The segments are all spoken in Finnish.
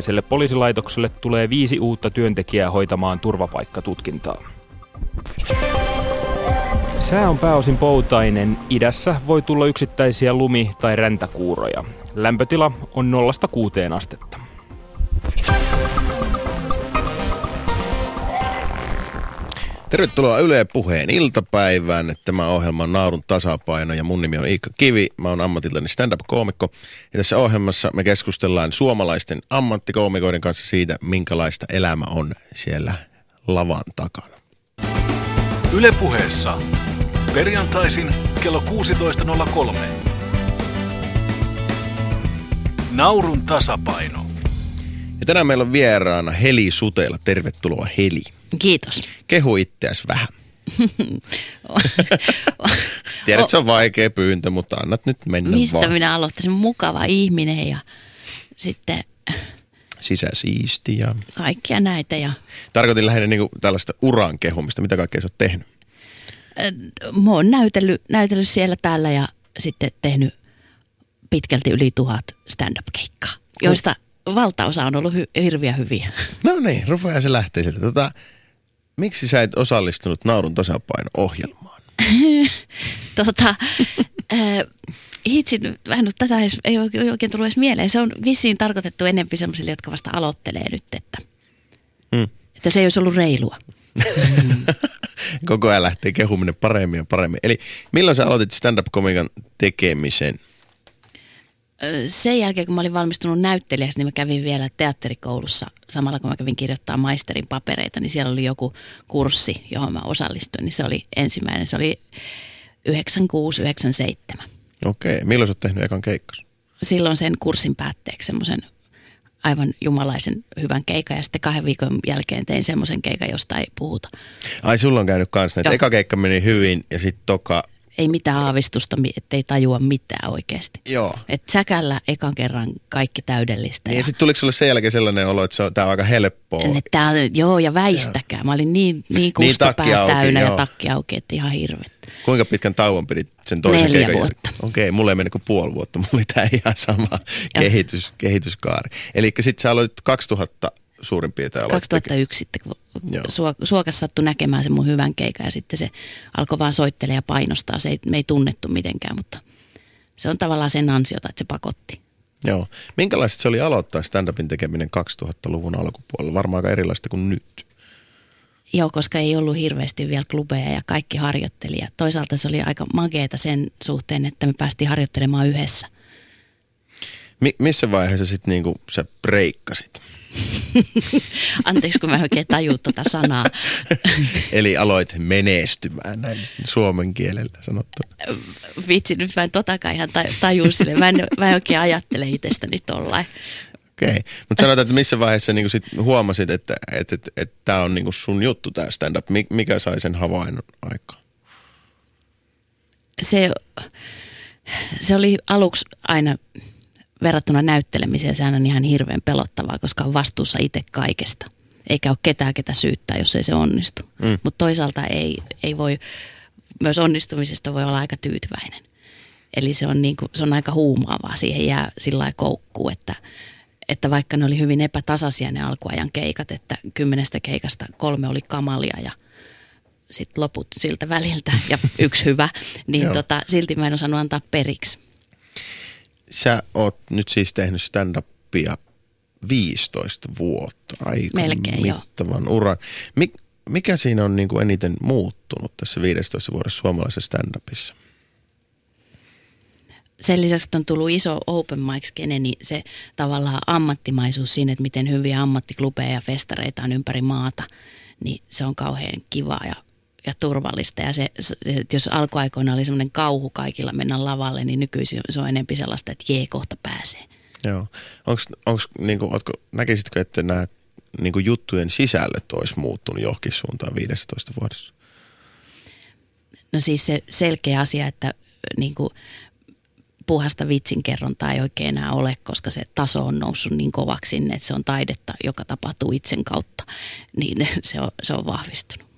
jokaiselle poliisilaitokselle tulee viisi uutta työntekijää hoitamaan turvapaikkatutkintaa. Sää on pääosin poutainen. Idässä voi tulla yksittäisiä lumi- tai räntäkuuroja. Lämpötila on 0-6 astetta. Tervetuloa Yle Puheen iltapäivään. Tämä ohjelma on Naurun tasapaino ja mun nimi on Iikka Kivi. Mä oon ammatiltani stand-up-koomikko. Ja tässä ohjelmassa me keskustellaan suomalaisten ammattikoomikoiden kanssa siitä, minkälaista elämä on siellä lavan takana. Yle Puheessa. Perjantaisin kello 16.03. Naurun tasapaino. Ja tänään meillä on vieraana Heli Suteella. Tervetuloa Heli. Kiitos. Kehu itseäsi vähän. Tiedät, se on vaikea pyyntö, mutta annat nyt mennä Mistä vaan. minä aloittaisin? Mukava ihminen ja sitten Sisäsiisti ja... kaikkia näitä. Ja, Tarkoitin lähinnä niinku tällaista uran kehumista. Mitä kaikkea sä oot tehnyt? mä oon näytellyt, näytellyt siellä täällä ja sitten tehnyt pitkälti yli tuhat stand-up-keikkaa, joista valtaosa on ollut hy- hirviä hyviä. No niin, rupeaa se lähtee sieltä. Tota, miksi sä et osallistunut Naurun tasapaino-ohjelmaan? tota, äh, hitsin, en ole tätä edes, ei oikein tullut edes mieleen. Se on vissiin tarkoitettu enempi sellaisille, jotka vasta aloittelee nyt, että, Hmm. että se ei olisi ollut reilua. Koko ajan lähtee kehuminen paremmin ja paremmin. Eli milloin sä aloitit stand-up-komikan tekemisen? Sen jälkeen, kun mä olin valmistunut näyttelijäksi, niin mä kävin vielä teatterikoulussa. Samalla kun mä kävin kirjoittaa maisterin papereita, niin siellä oli joku kurssi, johon mä osallistuin. Niin se oli ensimmäinen, se oli 96-97. Okei, milloin sä oot tehnyt ekan keikkas? Silloin sen kurssin päätteeksi semmoisen aivan jumalaisen hyvän keikan ja sitten kahden viikon jälkeen tein semmoisen keikan, josta ei puhuta. Ai sulla on käynyt kanssa, että eka keikka meni hyvin ja sitten toka... Ei mitään aavistusta, ettei tajua mitään oikeasti. Joo. Et säkällä ekan kerran kaikki täydellistä. Niin, ja- ja sitten tuliko sulle sen jälkeen sellainen olo, että se on, tää on aika helppoa? Et Tää, on- joo, ja väistäkää. Mä olin niin, niin kustapää takki auki, täynnä joo. ja takki auki, että ihan hirvettä. Kuinka pitkän tauon pidit sen toisen Neljä keikan vuotta. Okei, mulla ei mennyt kuin puoli vuotta. Mulla oli tää ihan sama kehitys, kehityskaari. Eli sitten sä aloitit 2000 suurin piirtein aloitit 2001 sitten, kun Joo. Suo- Suokas sattui näkemään sen mun hyvän keikan ja sitten se alkoi vaan soittelemaan ja painostaa. Se ei, me ei tunnettu mitenkään, mutta se on tavallaan sen ansiota, että se pakotti. Joo. Minkälaista se oli aloittaa stand-upin tekeminen 2000-luvun alkupuolella? Varmaan aika erilaista kuin nyt. Joo, koska ei ollut hirveästi vielä klubeja ja kaikki harjoitteli. Ja toisaalta se oli aika mageeta sen suhteen, että me päästiin harjoittelemaan yhdessä. Mi- missä vaiheessa sitten niinku sä breikkasit? Anteeksi, kun mä en oikein tajuu tuota sanaa. Eli aloit menestymään näin suomen kielellä sanottuna. Vitsi, nyt mä en totakaan ihan ta- tajuu sille. Mä en, mä en oikein ajattele itsestäni tollain. Okei. Mutta sanotaan, että missä vaiheessa niinku sit huomasit, että tämä et, et, et on niinku sun juttu tämä stand-up. Mi- mikä sai sen havainnon aikaan? Se, se oli aluksi aina verrattuna näyttelemiseen, sehän on ihan hirveän pelottavaa, koska on vastuussa itse kaikesta. Eikä ole ketään, ketä syyttää, jos ei se onnistu. Mm. Mutta toisaalta ei, ei voi, myös onnistumisesta voi olla aika tyytyväinen. Eli se on, niin kuin, se on aika huumaavaa, siihen jää sillä lailla koukkuu, että, että vaikka ne oli hyvin epätasaisia ne alkuajan keikat, että kymmenestä keikasta kolme oli kamalia ja sitten loput siltä väliltä ja yksi hyvä, niin tota, silti mä en osannut antaa periksi. Sä oot nyt siis tehnyt stand-upia 15 vuotta. Aika Melkein, mittavan uran. Mik, mikä siinä on niinku eniten muuttunut tässä 15 vuodessa suomalaisessa stand-upissa? Sen lisäksi, että on tullut iso open mic skene, niin se tavallaan ammattimaisuus siinä, että miten hyviä ammattiklubeja ja festareita on ympäri maata, niin se on kauhean kivaa ja, ja turvallista. Ja se, se, että jos alkuaikoina oli semmoinen kauhu kaikilla mennä lavalle, niin nykyisin se on enempi sellaista, että jee, kohta pääsee. Joo. Onks, onks, niinku, ootko, näkisitkö, että nämä niinku juttujen sisällöt olisi muuttunut johonkin suuntaan 15 vuodessa? No siis se selkeä asia, että niin kuin puhasta vitsinkerrontaa ei oikein enää ole, koska se taso on noussut niin kovaksi sinne, että se on taidetta, joka tapahtuu itsen kautta, niin se on, se on vahvistunut.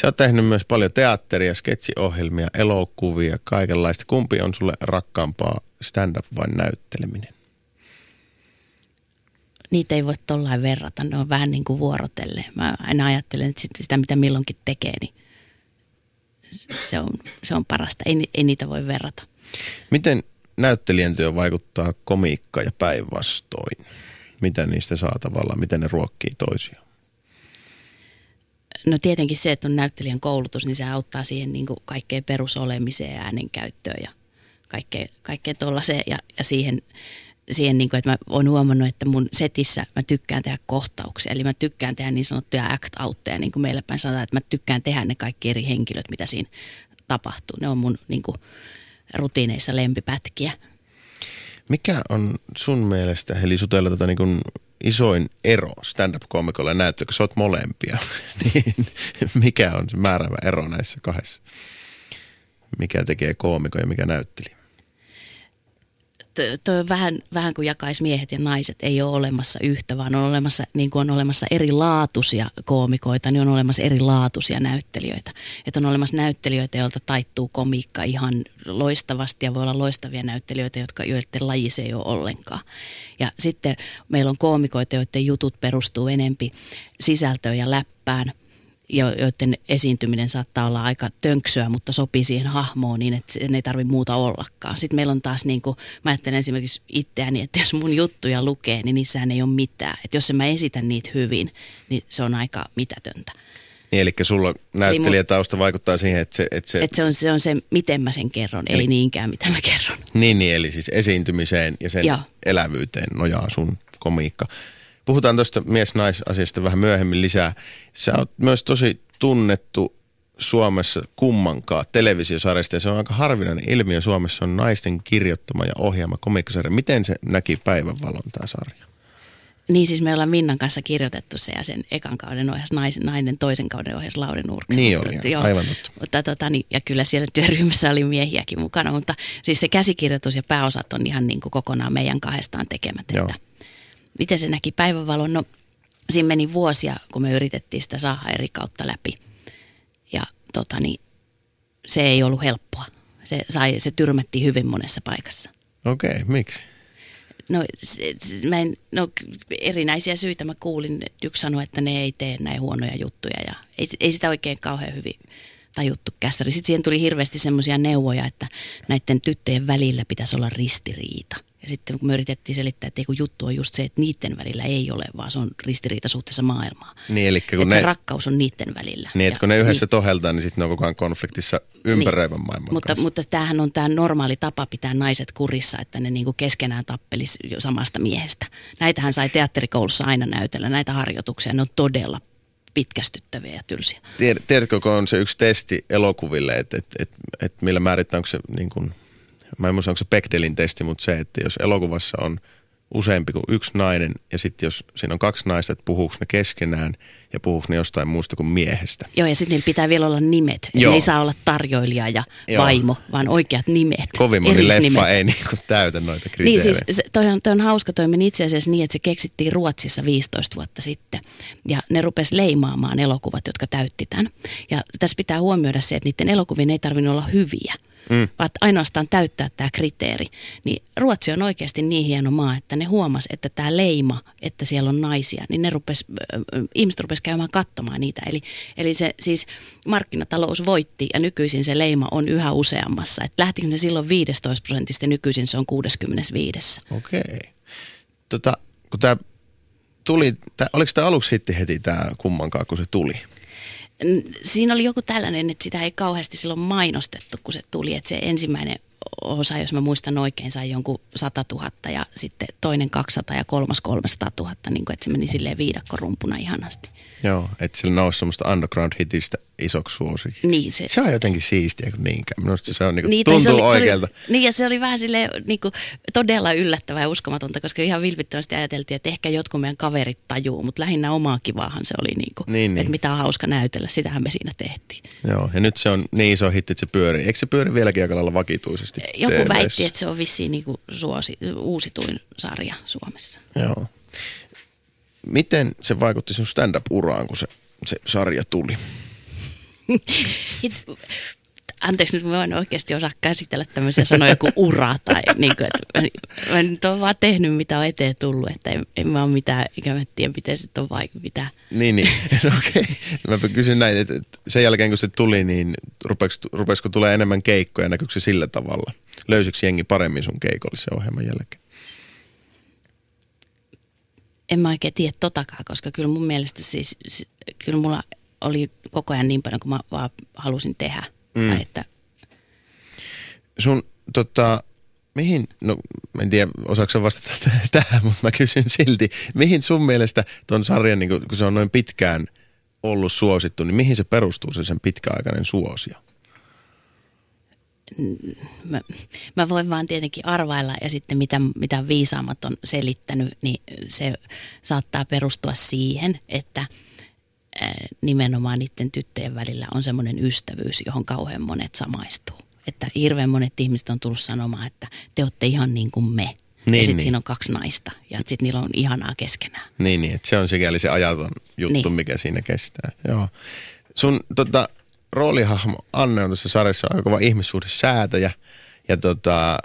Sä oot tehnyt myös paljon teatteria, sketsiohjelmia, elokuvia, kaikenlaista. Kumpi on sulle rakkaampaa stand-up vai näytteleminen? niitä ei voi tollain verrata. Ne on vähän niin kuin vuorotelle. Mä aina ajattelen, että sitä mitä milloinkin tekee, niin se on, se on parasta. Ei, ei niitä voi verrata. Miten näyttelijän työ vaikuttaa komiikkaan ja päinvastoin? Mitä niistä saa tavallaan, miten ne ruokkii toisiaan? No tietenkin se, että on näyttelijän koulutus, niin se auttaa siihen niin kuin kaikkeen perusolemiseen ja äänenkäyttöön ja kaikkeen, kaikkeen tuollaiseen ja, ja siihen, siihen niin kuin, että mä oon huomannut, että mun setissä mä tykkään tehdä kohtauksia. Eli mä tykkään tehdä niin sanottuja act-outteja, niin kuin meillä päin sanotaan, että mä tykkään tehdä ne kaikki eri henkilöt, mitä siinä tapahtuu. Ne on mun niin kuin, rutiineissa lempipätkiä. Mikä on sun mielestä, Heli Sutella, tota niin isoin ero stand-up-komikolla ja kun sä oot molempia, niin mikä on se määräävä ero näissä kahdessa? Mikä tekee koomikon ja mikä näyttelijä? On vähän, vähän kuin jakaisi miehet ja naiset. Ei ole olemassa yhtä, vaan on olemassa, niin kuin on olemassa erilaatuisia koomikoita, niin on olemassa erilaatuisia näyttelijöitä. Että on olemassa näyttelijöitä, joilta taittuu komiikka ihan loistavasti ja voi olla loistavia näyttelijöitä, jotka, joiden laji se ei ole ollenkaan. Ja sitten meillä on koomikoita, joiden jutut perustuu enempi sisältöön ja läppään – joiden esiintyminen saattaa olla aika tönksyä, mutta sopii siihen hahmoon niin, että ne ei tarvitse muuta ollakaan. Sitten meillä on taas, niin kuin, mä ajattelen esimerkiksi itseäni, että jos mun juttuja lukee, niin niissähän ei ole mitään. Että jos mä esitän niitä hyvin, niin se on aika mitätöntä. Niin, eli sulla näyttelijätausta vaikuttaa siihen, että se... Että se, että se, on, se on se, miten mä sen kerron, eli, ei niinkään mitä mä kerron. Niin, niin, eli siis esiintymiseen ja sen Joo. elävyyteen nojaa sun komiikka. Puhutaan tuosta mies-naisasiasta vähän myöhemmin lisää. Sä oot myös tosi tunnettu Suomessa kummankaan televisiosarjasta ja se on aika harvinainen ilmiö. Suomessa on naisten kirjoittama ja ohjaama komiikkasarja. Miten se näki päivänvalon tämä sarja? Niin siis me ollaan Minnan kanssa kirjoitettu se ja sen ekan kauden ohjas naisen, nainen, toisen kauden ohjas Lauri Nurksen. Niin oli, mutta, joo, aivan totta. Mutta, tota, niin, ja kyllä siellä työryhmässä oli miehiäkin mukana, mutta siis se käsikirjoitus ja pääosat on ihan niin kuin kokonaan meidän kahdestaan tekemät. Joo. Miten se näki päivänvalon? No siinä meni vuosia, kun me yritettiin sitä saada eri kautta läpi. Ja tota, niin, se ei ollut helppoa. Se, sai, se tyrmätti hyvin monessa paikassa. Okei, okay, miksi? No, se, se, mä en, no erinäisiä syitä mä kuulin. Yksi sanoi, että ne ei tee näin huonoja juttuja ja ei, ei sitä oikein kauhean hyvin tajuttu kässäri. Sitten siihen tuli hirveästi semmoisia neuvoja, että näiden tyttöjen välillä pitäisi olla ristiriita. Ja sitten kun me yritettiin selittää, että kun juttu on just se, että niiden välillä ei ole, vaan se on ristiriita suhteessa maailmaan. Niin, eli kun että ne, se rakkaus on niiden välillä. Niin, että kun ne yhdessä niin, toheltaan, niin sitten ne on koko ajan konfliktissa ympäröivän niin, maailman mutta, kanssa. mutta tämähän on tämä normaali tapa pitää naiset kurissa, että ne niinku keskenään tappelis samasta miehestä. Näitähän sai teatterikoulussa aina näytellä, näitä harjoituksia. Ne on todella pitkästyttäviä ja tylsiä. Tiedätkö, kun on se yksi testi elokuville, että et, et, et millä määrittää, onko se niin kuin, mä en muista, onko se Bechdellin testi, mutta se, että jos elokuvassa on – useampi kuin yksi nainen ja sitten jos siinä on kaksi naista, että puhuuko ne keskenään ja puhuuko ne jostain muusta kuin miehestä. Joo ja sitten pitää vielä olla nimet. Joo. Ne ei saa olla tarjoilija ja Joo. vaimo, vaan oikeat nimet. Kovin moni leffa ei niinku täytä noita kriteerejä. Niin siis se, toi, on, toi on hauska, toi meni itse asiassa niin, että se keksittiin Ruotsissa 15 vuotta sitten. Ja ne rupes leimaamaan elokuvat, jotka täytti tämän. Ja tässä pitää huomioida se, että niiden elokuvien ei tarvinnut olla hyviä mm. vaan ainoastaan täyttää tämä kriteeri. Niin Ruotsi on oikeasti niin hieno maa, että ne huomas, että tämä leima, että siellä on naisia, niin ne rupes, ihmiset rupes käymään katsomaan niitä. Eli, eli se siis markkinatalous voitti ja nykyisin se leima on yhä useammassa. Et lähtikö se silloin 15 prosentista, nykyisin se on 65. Okei. Okay. Tota, kun tämä tuli, tää, oliko tämä aluksi hitti heti tämä kummankaan, kun se tuli? Siinä oli joku tällainen, että sitä ei kauheasti silloin mainostettu, kun se tuli. Että se ensimmäinen osa, jos mä muistan oikein, sai jonkun 100 000 ja sitten toinen 200 ja kolmas 300 000, niin kuin, että se meni silleen viidakkorumpuna ihanasti. Joo, että sillä nousi semmoista underground-hitistä isoksi suosikki. Niin se. Se on jotenkin siistiä kuin niinkään. Minusta se on niinku, niin, tuntuu se oli, oikealta. Se oli, niin ja se oli vähän sille niinku, todella yllättävää ja uskomatonta, koska ihan vilpittömästi ajateltiin, että ehkä jotkut meidän kaverit tajuu, mutta lähinnä omaa kivaahan se oli, niinku, niin, niin. että mitä on hauska näytellä, sitähän me siinä tehtiin. Joo, ja nyt se on niin iso hitti, että se pyörii. Eikö se pyöri vieläkin aika lailla vakituisesti? Joku TV:ssä? väitti, että se on vissiin niinku suosi, uusituin sarja Suomessa. Joo. Miten se vaikutti sun stand-up-uraan, kun se, se sarja tuli? anteeksi nyt mä en oikeasti osaa käsitellä tämmöisiä sanoja kuin ura tai niin kuin, että mä, mä nyt oon vaan tehnyt mitä on eteen tullut, että en, en mä ole mitään, eikä mä tiedä miten se on vai mitä. Niin, niin. No, okei. Okay. Mä kysyn näin, että sen jälkeen kun se tuli, niin rupesiko, rupesiko tulee enemmän keikkoja, näkyykö se sillä tavalla? Löysikö jengi paremmin sun keikollisen ohjelman jälkeen? En mä oikein tiedä totakaan, koska kyllä mun mielestä siis, kyllä mulla oli koko ajan niin paljon kuin mä vaan halusin tehdä. Mm. Että... Sun tota, mihin, no en tiedä osaako vastata tähän, mutta mä kysyn silti, mihin sun mielestä ton sarjan, niin kun se on noin pitkään ollut suosittu, niin mihin se perustuu se sen pitkäaikainen suosio? Mä, mä voin vaan tietenkin arvailla ja sitten mitä, mitä viisaammat on selittänyt, niin se saattaa perustua siihen, että – nimenomaan niiden tyttöjen välillä on semmoinen ystävyys, johon kauhean monet samaistuu. Että hirveän monet ihmiset on tullut sanomaan, että te olette ihan niin kuin me. Niin, ja sitten niin. siinä on kaksi naista ja sitten niillä on ihanaa keskenään. Niin, niin että se on sikäli se ajaton juttu, niin. mikä siinä kestää. Joo. Sun tota, roolihahmo Anne on tässä sarjassa aika kova ihmissuhdesäätäjä ja tota,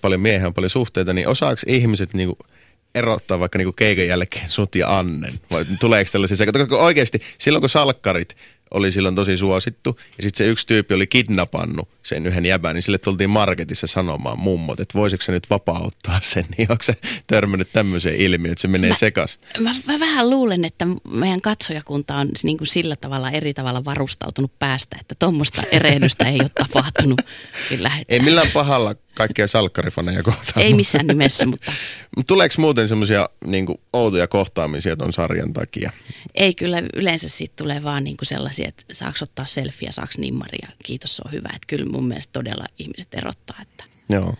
paljon miehiä on paljon suhteita, niin osaako ihmiset niinku – erottaa vaikka niinku keikan jälkeen sut ja Annen? Vai tuleeko tällaisia sekä? Oikeasti, silloin kun salkkarit oli silloin tosi suosittu. Ja sitten se yksi tyyppi oli kidnappannut sen yhden jäbän, niin sille tultiin marketissa sanomaan mummot, että voisiko se nyt vapauttaa sen. Niin onko se törmännyt tämmöiseen ilmiöön, että se menee mä, sekas? Mä, mä, vähän luulen, että meidän katsojakunta on niin kuin sillä tavalla eri tavalla varustautunut päästä, että tuommoista erehdystä ei ole tapahtunut. Kyllä, että... Ei millään pahalla kaikkia salkkarifaneja kohtaan. Ei missään nimessä, mutta... Tuleeko muuten semmoisia niin outoja kohtaamisia ton sarjan takia? Ei, kyllä yleensä siitä tulee vaan niin kuin sellaisia, että saaks ottaa selfieä, saaks nimmaria, kiitos, se on hyvä. Että kyllä mun mielestä todella ihmiset erottaa. Että... Joo.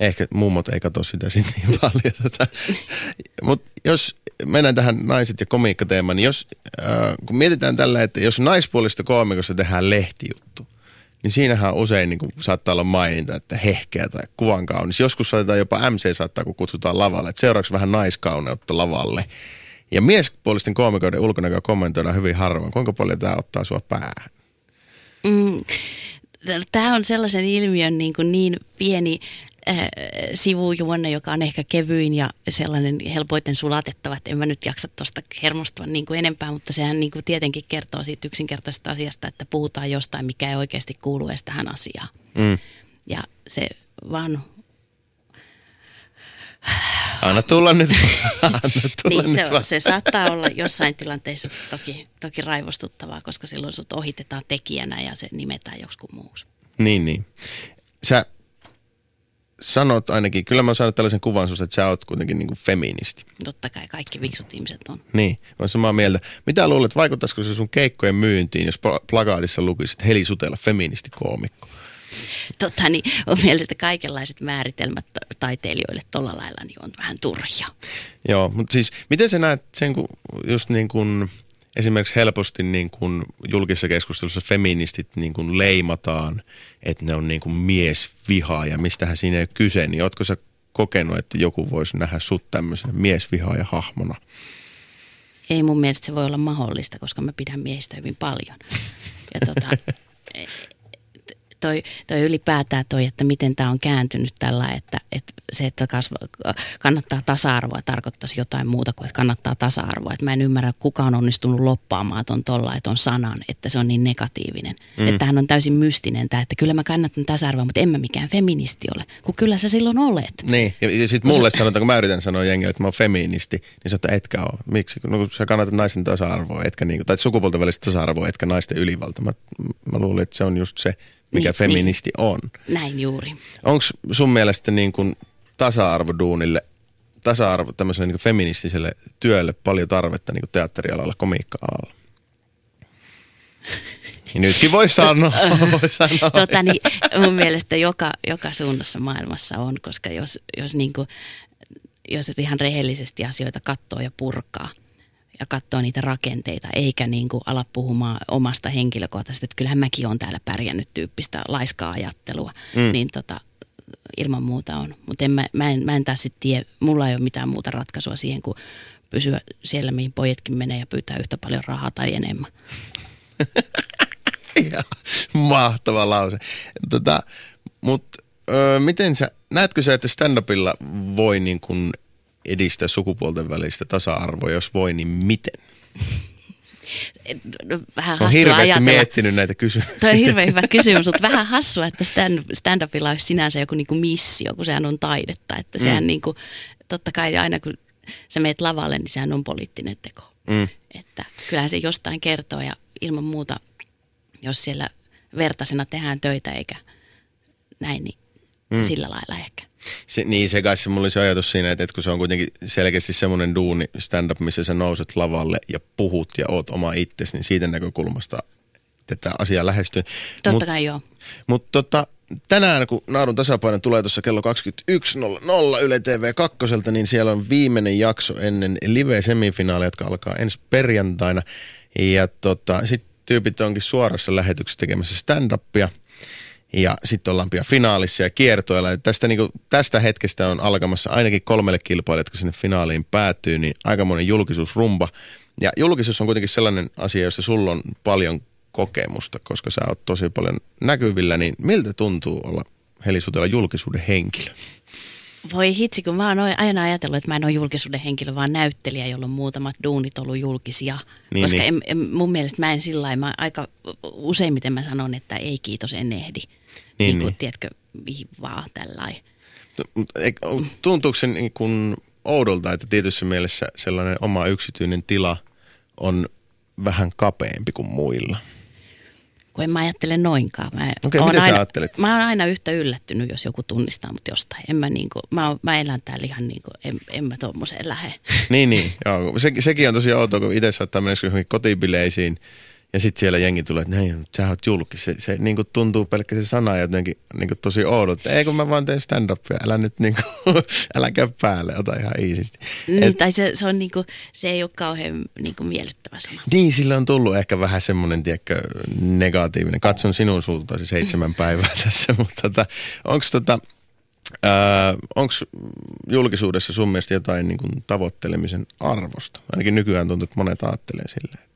Ehkä mummot ei katso sitä sitten niin paljon. Tota. Mutta jos mennään tähän naiset ja komiikkateemaan, niin jos, äh, kun mietitään tällä, että jos naispuolista koomikosta tehdään lehtijuttu, niin siinähän usein niin kuin, saattaa olla maininta, että hehkeä tai kuvan kaunis. Joskus saatetaan jopa MC saattaa, kun kutsutaan lavalle, että seuraavaksi vähän naiskauneutta lavalle. Ja miespuolisten koomikoiden ulkonäköä kommentoidaan hyvin harvoin. Kuinka paljon tämä ottaa sua päähän? Mm, tämä on sellaisen ilmiön niin, kuin niin pieni äh, sivujuonne, joka on ehkä kevyin ja sellainen helpoiten sulatettava, että en mä nyt jaksa tuosta hermostua niin kuin enempää, mutta sehän niin kuin tietenkin kertoo siitä yksinkertaisesta asiasta, että puhutaan jostain, mikä ei oikeasti kuulu edes tähän asiaan. Mm. Ja se vaan Anna tulla nyt. Anna tulla niin, nyt se, se saattaa olla jossain tilanteissa toki, toki raivostuttavaa, koska silloin sut ohitetaan tekijänä ja se nimetään joskus muuksi. Niin, niin. Sä sanot ainakin, kyllä mä oon saanut tällaisen kuvan susta, että sä oot kuitenkin niin kuin feministi. Totta kai, kaikki fiksut ihmiset on. Niin, mä oon samaa mieltä. Mitä luulet, vaikuttaisiko se sun keikkojen myyntiin, jos plakaatissa lukisit Heli Sutela, feministikoomikko? Tota, niin on mielestäni kaikenlaiset määritelmät taiteilijoille tuolla lailla niin on vähän turhia. Joo, mutta siis miten sä näet sen, kun just niin kuin esimerkiksi helposti niin kuin julkisessa keskustelussa feministit niin kuin leimataan, että ne on niin kuin miesvihaa ja mistähän siinä ei ole kyse, niin ootko sä kokenut, että joku voisi nähdä sut tämmöisenä miesvihaaja hahmona? Ei mun mielestä se voi olla mahdollista, koska mä pidän miehistä hyvin paljon. Ja tota, toi, toi ylipäätään toi, että miten tämä on kääntynyt tällä, että, että se, että kasva, kannattaa tasa-arvoa tarkoittaisi jotain muuta kuin, että kannattaa tasa-arvoa. Että mä en ymmärrä, kuka on onnistunut loppaamaan ton tolla, että on sanan, että se on niin negatiivinen. Mm. Että hän on täysin mystinen tämä, että kyllä mä kannatan tasa-arvoa, mutta en mä mikään feministi ole, kun kyllä sä silloin olet. Niin, ja, sitten mulle sanotaan, kun mä yritän sanoa jengille, että mä oon feministi, niin sä että etkä ole. Miksi? No kun sä kannatat naisen tasa-arvoa, etkä niin, tai sukupuolten välistä tasa-arvoa, etkä naisten ylivalta. Mä, mä luulen, että se on just se, mikä niin, feministi niin. on. Näin juuri. Onko sun mielestä niin kuin tasa-arvo duunille, tasa-arvo tämmöiselle niin feministiselle työlle paljon tarvetta niin kuin teatterialalla, komiikka-alalla? Niin nytkin voi sanoa. voi sanoa. tota, niin, mun mielestä joka, joka suunnassa maailmassa on, koska jos, jos, niin kuin, jos ihan rehellisesti asioita katsoo ja purkaa, ja katsoo niitä rakenteita, eikä niin kuin ala puhumaan omasta henkilökohtaisesti, että kyllähän mäkin olen täällä pärjännyt tyyppistä laiskaa ajattelua, mm. niin tota, ilman muuta on. Mutta mä, mä, en, mä en taas sitten tiedä, mulla ei ole mitään muuta ratkaisua siihen kuin pysyä siellä, mihin pojatkin menee ja pyytää yhtä paljon rahaa tai enemmän. Mahtava lause. Tota, Mutta miten sä, näetkö sä, että stand-upilla voi niin kun edistää sukupuolten välistä tasa-arvoa, jos voi, niin miten? No, vähän hassua hirveästi ajatella. miettinyt näitä kysymyksiä. Toi on hirveän hyvä kysymys, mutta vähän hassua, että stand, stand-upilla olisi sinänsä joku niinku missio, kun sehän on taidetta. Että sehän Mm. niinku, totta kai aina kun sä meet lavalle, niin sehän on poliittinen teko. Mm. Että kyllähän se jostain kertoo ja ilman muuta, jos siellä vertaisena tehdään töitä eikä näin, niin mm. sillä lailla ehkä. Se, niin, se kai se mulla oli se ajatus siinä, että, että kun se on kuitenkin selkeästi semmoinen duuni stand-up, missä sä nouset lavalle ja puhut ja oot oma itsesi, niin siitä näkökulmasta tätä asiaa lähestyy. Totta Mut- kai joo. Mutta tota, tänään, kun Naadun tasapaino tulee tuossa kello 21.00 Yle TV 2, niin siellä on viimeinen jakso ennen live-semifinaaleja, jotka alkaa ensi perjantaina. Ja tota, sitten tyypit onkin suorassa lähetyksessä tekemässä stand-upia. Ja sitten ollaan pian finaalissa ja kiertoilla. Tästä, niinku, tästä hetkestä on alkamassa ainakin kolmelle kilpailijalle, jotka sinne finaaliin päätyy, niin aikamoinen julkisuusrumba. Ja julkisuus on kuitenkin sellainen asia, jossa sulla on paljon kokemusta, koska sä oot tosi paljon näkyvillä, niin miltä tuntuu olla Helisutella julkisuuden henkilö? Voi hitsi, kun mä oon aina ajatellut, että mä en ole julkisuuden henkilö, vaan näyttelijä, jolla on muutamat duunit ollut julkisia. Niin, Koska niin. En, en, mun mielestä mä en sillä lailla, mä aika useimmiten mä sanon, että ei kiitos, en ehdi. Niin, kuin, niin. tiedätkö, mihin vaan tällä eik- Tuntuuko se niin kuin oudolta, että tietyssä mielessä sellainen oma yksityinen tila on vähän kapeampi kuin muilla? Kun en mä ajattele noinkaan. Mä, Okei, oon sä aina, ajattelet? Mä oon aina yhtä yllättynyt, jos joku tunnistaa mut jostain. En mä, niinku, mä, mä elän täällä ihan niin kuin, en, en mä tommoseen lähde. Niin, niin. Joo, se, sekin on tosi outoa, kun itse saattaa mennä kotibileisiin ja sitten siellä jengi tulee, että näin, sä oot julkis. Se, se niin kuin tuntuu pelkkä se sana jotenkin niin kuin tosi oudolta. Ei kun mä vaan teen stand-upia, älä nyt niin kuin, älä käy päälle, ota ihan iisisti. Niin, Et, tai se, se, on niinku, se ei ole kauhean niinku miellyttävä sana. niin, sillä on tullut ehkä vähän semmoinen, tiedätkö, negatiivinen. Katson sinun suuntaasi seitsemän päivää tässä, mutta tota, onko tota, onko julkisuudessa sun mielestä jotain niin kuin tavoittelemisen arvosta? Ainakin nykyään tuntuu, että monet ajattelee silleen.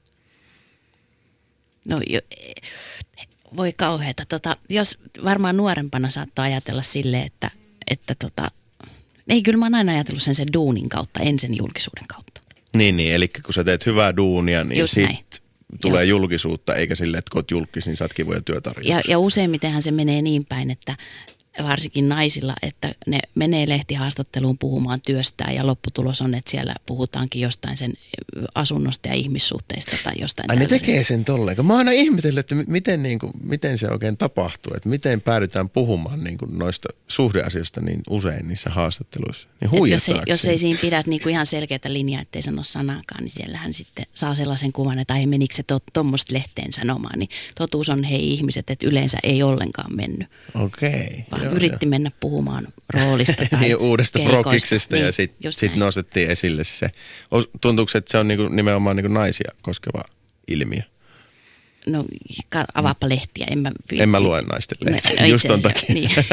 No jo, voi kauheata. Tota, jos varmaan nuorempana saattaa ajatella sille, että, että tota, ei kyllä mä oon aina ajatellut sen sen duunin kautta, en sen julkisuuden kautta. Niin, niin, eli kun sä teet hyvää duunia, niin Just näin. sit tulee Joo. julkisuutta, eikä sille, että kun oot julkis, niin saat kivoja työtarjouksia. Ja, ja useimmitenhan se menee niin päin, että varsinkin naisilla, että ne menee lehtihaastatteluun puhumaan työstään ja lopputulos on, että siellä puhutaankin jostain sen asunnosta ja ihmissuhteista tai jostain Ai ne tekee sen tolleen. kun Mä oon aina ihmetellyt, että mi- miten, niin kuin, miten se oikein tapahtuu. Että miten päädytään puhumaan niin kuin noista suhdeasioista niin usein niissä haastatteluissa. Niin jos, ei, jos ei siinä pidä niinku ihan selkeää linjaa, ettei sano sanaakaan, niin siellähän sitten saa sellaisen kuvan, että ai menikö se tuommoista lehteen sanomaan. Niin totuus on hei ihmiset, että yleensä ei ollenkaan mennyt, Okei. vaan joo, yritti mennä puhumaan roolista tai niin, uudesta prokiksesta ja Niin, sitten just sit nostettiin esille se. Tuntuuko se, että se on niinku nimenomaan niinku naisia koskeva ilmiö? No avaappa lehtiä. En mä, En mä lue naisten No, lehtiä, no, just ton takia. Niin.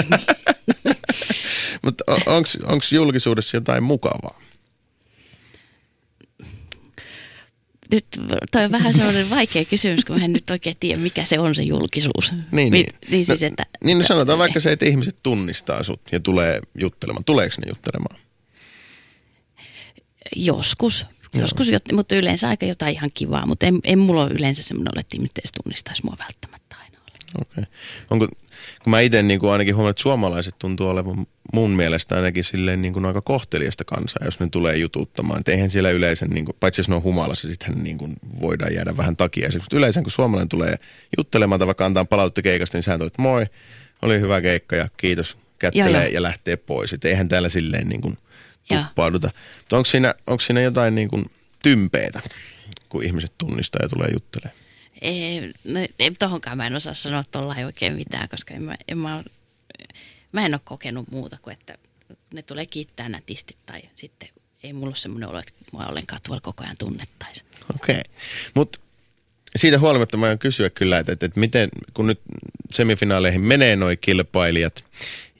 Mutta onko julkisuudessa jotain mukavaa? Nyt toi on vähän sellainen vaikea kysymys, kun mä en nyt oikein tiedä, mikä se on se julkisuus. Niin, Mi- niin. niin siis, no, että, niin no sanotaan vaikka se, että ihmiset tunnistaa sut ja tulee juttelemaan. Tuleeko ne juttelemaan? Joskus. Joo. Joskus, mutta yleensä aika jotain ihan kivaa, mutta en, en mulla ole yleensä semmoinen ole, että ihmiset tunnistaisi mua välttämättä aina ole. Okei. Onko, kun mä itse niin kuin ainakin huomaan, että suomalaiset tuntuu olevan mun mielestä ainakin silleen niin kuin aika kohteliasta kansaa, jos ne tulee jututtamaan. Et eihän siellä yleensä, niin kuin, paitsi jos ne on humalassa, sittenhän niin kuin voidaan jäädä vähän takia. Mutta yleensä kun suomalainen tulee juttelemaan tai vaikka antaa palautetta keikasta, niin sehän että moi, oli hyvä keikka ja kiitos, kättelee joo. ja lähtee pois. Et eihän täällä silleen niin kuin tuppauduta. Mutta onko siinä, onko siinä jotain niin kuin tympeitä, kun ihmiset tunnistaa ja tulee juttelemaan? Ei, no, ei, mä en osaa sanoa tuolla oikein mitään, koska en mä, en mä, mä en ole kokenut muuta kuin, että ne tulee kiittää nätisti tai sitten ei mulla ole semmoinen olo, että mua ollenkaan tuolla koko ajan tunnettaisiin. Okei. Okay. Mutta siitä huolimatta mä aion kysyä kyllä, että, että, että miten, kun nyt semifinaaleihin menee noi kilpailijat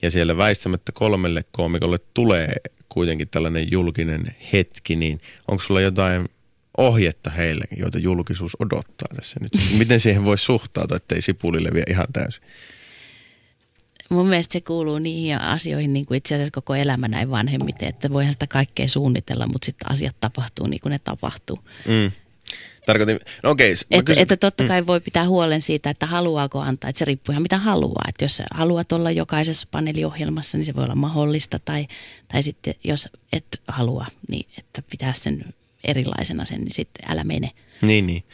ja siellä väistämättä kolmelle koomikolle tulee kuitenkin tällainen julkinen hetki, niin onko sulla jotain ohjetta heille, joita julkisuus odottaa tässä nyt? Miten siihen voi suhtautua, ettei sipuli leviä ihan täysin? Mun mielestä se kuuluu niihin asioihin niin kuin itse asiassa koko elämä näin vanhemmiten, että voihan sitä kaikkea suunnitella, mutta sitten asiat tapahtuu niin kuin ne tapahtuu. Mm. Tarkoitin, no okei. Okay, että, kysyn, että totta kai mm. voi pitää huolen siitä, että haluaako antaa, että se riippuu ihan mitä haluaa. Että jos haluat olla jokaisessa paneeliohjelmassa, niin se voi olla mahdollista. Tai, tai sitten jos et halua, niin että pitää sen erilaisena sen, niin sitten älä mene. Niin, niin.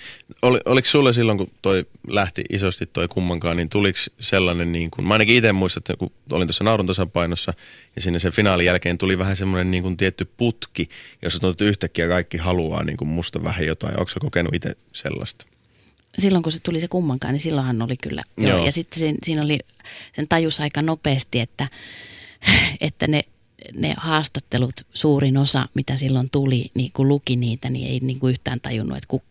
Oli, oliko sulle silloin, kun toi lähti isosti toi kummankaan, niin tuliko sellainen niin kuin, mä ainakin itse muistan, että kun olin tuossa naurun tasapainossa ja sinne sen finaalin jälkeen tuli vähän semmoinen niin kuin tietty putki, jossa tuntuu, että yhtäkkiä kaikki haluaa niin kuin musta vähän jotain. Onko sä kokenut itse sellaista? Silloin kun se tuli se kummankaan, niin silloinhan oli kyllä. Joo. Joo. Ja sitten siinä, siinä oli sen tajus aika nopeasti, että, että ne ne haastattelut, suurin osa, mitä silloin tuli, niin kun luki niitä, niin ei niin kuin yhtään tajunnut, että ku,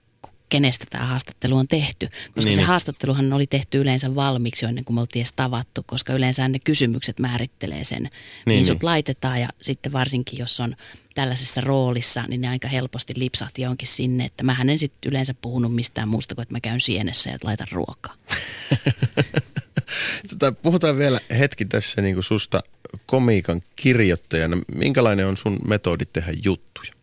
kenestä tämä haastattelu on tehty. Koska niin, se niin. haastatteluhan oli tehty yleensä valmiiksi jo ennen kuin me oltiin edes tavattu, koska yleensä ne kysymykset määrittelee sen, niin, niin sut niin. laitetaan. Ja sitten varsinkin, jos on tällaisessa roolissa, niin ne aika helposti lipsahti jonkin sinne, että mä en sitten yleensä puhunut mistään muusta kuin, että mä käyn sienessä ja laitan ruokaa. tota, puhutaan vielä hetki tässä niin kuin susta komiikan kirjoittajana. Minkälainen on sun metodi tehdä juttuja?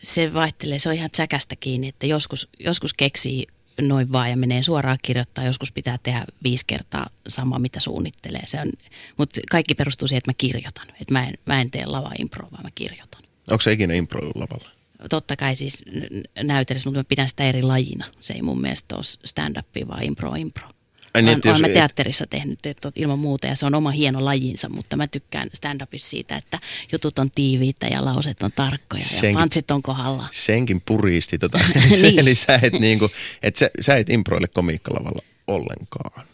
Se vaihtelee, se on ihan säkästä kiinni, että joskus, joskus keksii noin vaan ja menee suoraan kirjoittaa. Joskus pitää tehdä viisi kertaa sama, mitä suunnittelee. Se on, mutta kaikki perustuu siihen, että mä kirjoitan. Että mä en, mä en tee lava impro, vaan mä kirjoitan. Onko se ikinä impro lavalla? Totta kai siis näytellessä, mutta mä pidän sitä eri lajina. Se ei mun mielestä ole stand-up, vaan impro, impro. Ai niin, olen, olen teatterissa tehnyt ilman muuta ja se on oma hieno lajinsa, mutta mä tykkään stand-upissa siitä, että jutut on tiiviitä ja lauset on tarkkoja senkin, ja pantsit on kohdalla. Senkin puristi tota. niin. Eli sä et, niinku, et sä, sä et improille komiikkalavalla ollenkaan.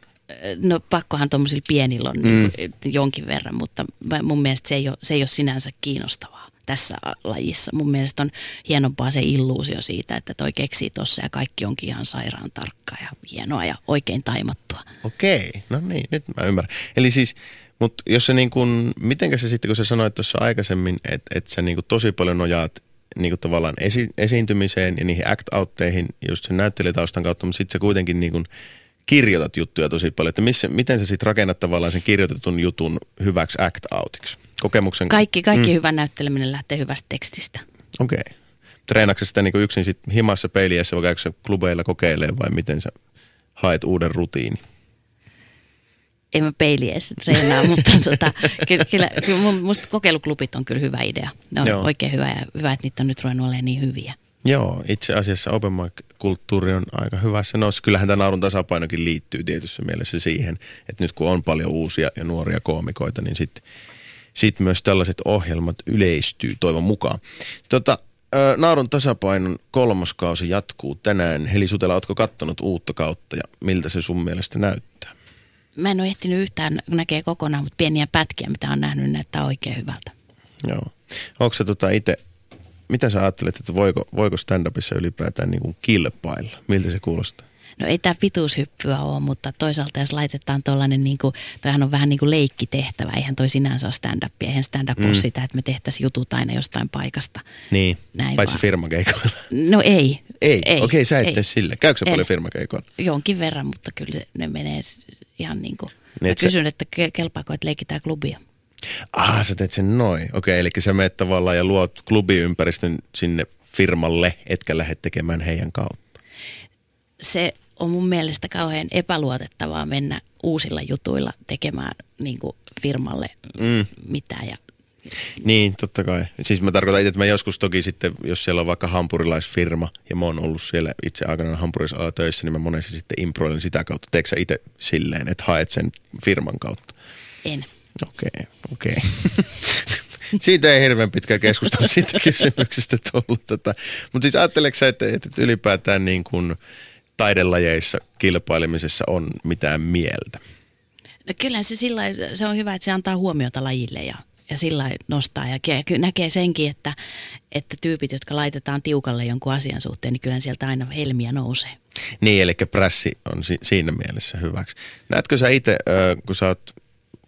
No pakkohan tuommoisilla pienillä on mm. niin jonkin verran, mutta mun mielestä se ei ole, se ei ole sinänsä kiinnostavaa tässä lajissa. Mun mielestä on hienompaa se illuusio siitä, että toi keksii tossa ja kaikki onkin ihan sairaan tarkkaa ja hienoa ja oikein taimattua. Okei, no niin, nyt mä ymmärrän. Eli siis, mutta jos se niin kuin, mitenkä se sitten, kun sä sanoit tuossa aikaisemmin, että et sä niin tosi paljon nojaat niin kuin tavallaan esi- esiintymiseen ja niihin act-outteihin just sen näyttelijätaustan kautta, mutta sitten sä kuitenkin niin kuin kirjoitat juttuja tosi paljon, että missä, miten sä sitten rakennat tavallaan sen kirjoitetun jutun hyväksi act-outiksi? Kokemuksen? Kaikki, kaikki mm. hyvä näytteleminen lähtee hyvästä tekstistä. Okei. Okay. Treenaatko sitä niin yksin sit himassa peiliässä vai käykö klubeilla kokeilemaan vai miten sä haet uuden rutiini? Ei mä peiliässä treenaa, mutta tota, kyllä, kyllä, kyllä musta kokeiluklubit on kyllä hyvä idea. Ne on Joo. oikein hyvä ja hyvä, että niitä on nyt ruvennut olemaan niin hyviä. Joo, itse asiassa open mic-kulttuuri on aika hyvässä noussa. Kyllähän tämä naurun tasapainokin liittyy tietyssä mielessä siihen, että nyt kun on paljon uusia ja nuoria koomikoita, niin sitten sitten myös tällaiset ohjelmat yleistyy toivon mukaan. Tota, Naarun tasapainon kolmoskausi jatkuu tänään. Heli Sutela, oletko kattonut uutta kautta ja miltä se sun mielestä näyttää? Mä en ole ehtinyt yhtään näkee kokonaan, mutta pieniä pätkiä, mitä on nähnyt, näyttää oikein hyvältä. Joo. Onko se tota itse, mitä sä ajattelet, että voiko, voiko stand-upissa ylipäätään niin kuin kilpailla? Miltä se kuulostaa? No ei tämä pituushyppyä ole, mutta toisaalta jos laitetaan tuollainen, niin kuin, toihan on vähän niin kuin leikkitehtävä, eihän toi sinänsä ole stand-up, eihän stand-up mm. ole sitä, että me tehtäisiin jutut aina jostain paikasta. Niin, Näin paitsi vaan. firmakeikoilla. No ei. Ei, ei okei okay, sä et ei. tee sille. Käykö sä paljon firmakeikoilla? Jonkin verran, mutta kyllä ne menee ihan niin kuin, niin, mä kysyn, sä... että kelpaako, että leikitään klubia. Ah, sä teet sen noin. Okei, okay, eli sä menet tavallaan ja luot klubiympäristön sinne firmalle, etkä lähde tekemään heidän kautta. Se on mun mielestä kauhean epäluotettavaa mennä uusilla jutuilla tekemään niin kuin firmalle mm. mitään. Ja... Niin, totta kai. Siis mä tarkoitan itse, että mä joskus toki sitten, jos siellä on vaikka hampurilaisfirma ja mä oon ollut siellä itse aikanaan hampurisala töissä, niin mä monesti sitten improilen sitä kautta. Teekö sä itse silleen, että haet sen firman kautta? En. Okei, okay, okei. Okay. Siitä ei hirveän pitkä keskustelu siitä kysymyksestä tullut. Tota. Mutta siis ajatteleeko sä, että, että ylipäätään niin kuin – taidelajeissa kilpailemisessa on mitään mieltä? No kyllä se, sillä, se on hyvä, että se antaa huomiota lajille ja, ja sillä nostaa. Ja näkee senkin, että, että tyypit, jotka laitetaan tiukalle jonkun asian suhteen, niin kyllä sieltä aina helmiä nousee. Niin, eli prässi on si- siinä mielessä hyväksi. Näetkö sä itse, kun sä oot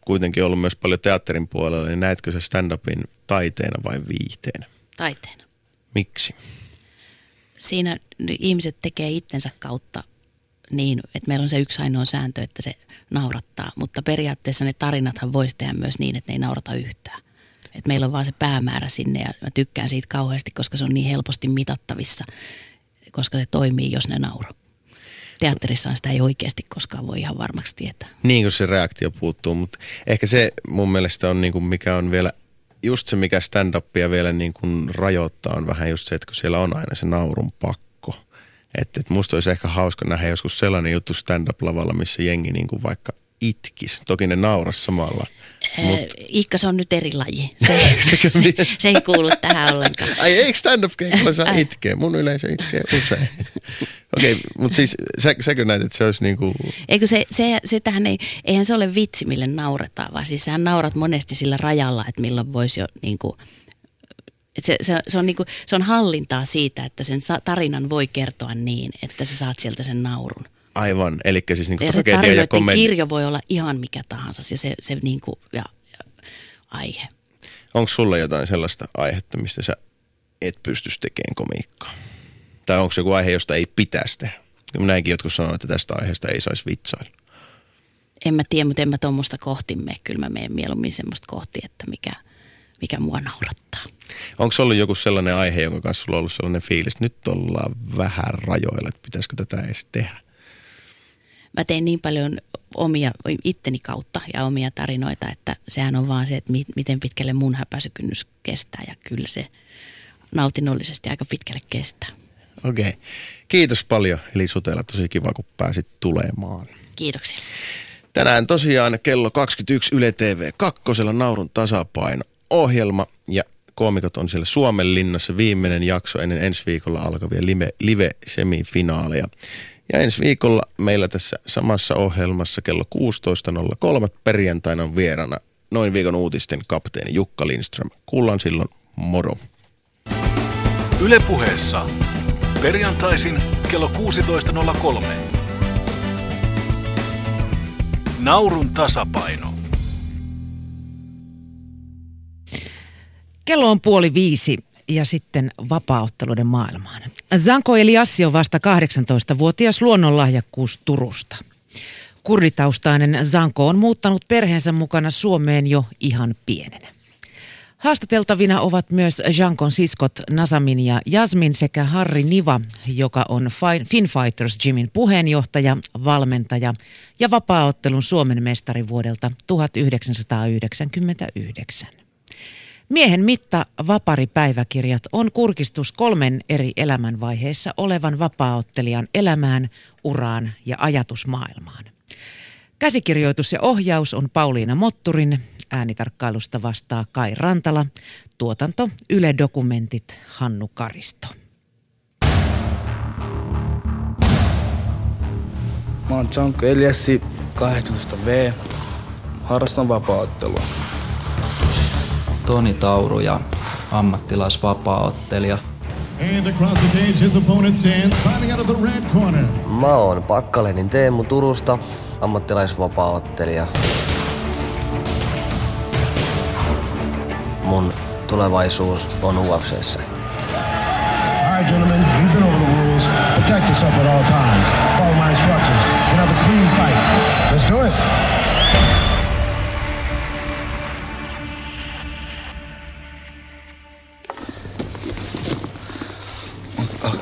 kuitenkin ollut myös paljon teatterin puolella, niin näetkö sä stand-upin taiteena vai viihteenä? Taiteena. Miksi? Siinä ihmiset tekee itsensä kautta niin, että meillä on se yksi ainoa sääntö, että se naurattaa. Mutta periaatteessa ne tarinathan voisi tehdä myös niin, että ne ei naurata yhtään. Et meillä on vaan se päämäärä sinne ja mä tykkään siitä kauheasti, koska se on niin helposti mitattavissa, koska se toimii, jos ne nauraa. Teatterissa sitä ei oikeasti koskaan voi ihan varmaksi tietää. Niin kuin se reaktio puuttuu, mutta ehkä se mun mielestä on niin kuin mikä on vielä just se, mikä stand-upia vielä niin kuin rajoittaa, on vähän just se, että kun siellä on aina se naurun pakko. Että et musta olisi ehkä hauska nähdä joskus sellainen juttu stand-up-lavalla, missä jengi niin kuin vaikka itkis. Toki ne nauras samalla. Mut... Iikka, se on nyt eri laji. Se, se, se ei kuulu tähän ollenkaan. Ai eikö stand-up keikolla saa itkeä? Mun yleisö itkee usein. Okei, okay, mutta siis sä, säkö näet, että se olisi niinku... Eikö se, se, se tähän ei, eihän se ole vitsi, mille nauretaan, vaan siis sähän naurat monesti sillä rajalla, että milloin voisi jo niinku, et se, se, se, on niinku, se on hallintaa siitä, että sen tarinan voi kertoa niin, että sä saat sieltä sen naurun. Aivan, eli siis niinku ja se ja kirjo voi olla ihan mikä tahansa, ja se, se niinku, ja, ja aihe. Onko sulla jotain sellaista aihetta, mistä sä et pystyisi tekemään komiikkaa? Tai onko se joku aihe, josta ei pitäisi tehdä? Näinkin jotkut sanoo, että tästä aiheesta ei saisi vitsailla. En mä tiedä, mutta en mä tuommoista kohti mene. Kyllä mä menen mieluummin semmoista kohti, että mikä, mikä mua naurattaa. Onko ollut joku sellainen aihe, jonka kanssa sulla on ollut sellainen fiilis, että nyt ollaan vähän rajoilla, että pitäisikö tätä edes tehdä? Mä teen niin paljon omia itteni kautta ja omia tarinoita, että sehän on vaan se, että miten pitkälle mun häpäisykynnys kestää ja kyllä se nautinnollisesti aika pitkälle kestää. Okei. Okay. Kiitos paljon Eli Sutela. Tosi kiva, kun pääsit tulemaan. Kiitoksia. Tänään tosiaan kello 21 Yle TV kakkosella Naurun tasapaino ohjelma ja koomikot on siellä Suomen linnassa viimeinen jakso ennen ensi viikolla alkavia live, live-semifinaaleja. Ja ensi viikolla meillä tässä samassa ohjelmassa kello 16.03 perjantaina on vierana noin viikon uutisten kapteeni Jukka Lindström. Kuullaan silloin, moro. Ylepuheessa perjantaisin kello 16.03. Naurun tasapaino. Kello on puoli viisi ja sitten vapaaotteluiden maailmaan. Zanko Eliassi on vasta 18-vuotias luonnonlahjakkuus Turusta. Kurditaustainen Zanko on muuttanut perheensä mukana Suomeen jo ihan pienenä. Haastateltavina ovat myös Jankon siskot Nasamin ja Jasmin sekä Harri Niva, joka on Finn Fighters Gymin puheenjohtaja, valmentaja ja vapaaottelun Suomen mestari vuodelta 1999. Miehen mitta vaparipäiväkirjat on kurkistus kolmen eri elämänvaiheessa olevan vapaaottelijan elämään, uraan ja ajatusmaailmaan. Käsikirjoitus ja ohjaus on Pauliina Motturin, äänitarkkailusta vastaa Kai Rantala, tuotanto Yle Dokumentit Hannu Karisto. Mä oon Janko Eliassi, 18V. Harrastan vapaaottelua. Toni Tauru ja ammattilaisvapaaottelija. Mä oon Pakkalenin Teemu Turusta, ammattilaisvapaaottelija. Mun tulevaisuus on UFCssä. All right, gentlemen, we've been over the rules. Protect yourself at all times. Follow my instructions. Gonna have a clean fight. Let's do it.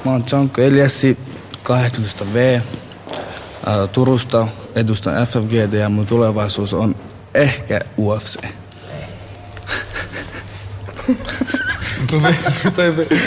Mä oon Janko Eliassi, 18V. Turusta edustan FFGD ja mun tulevaisuus on ehkä UFC.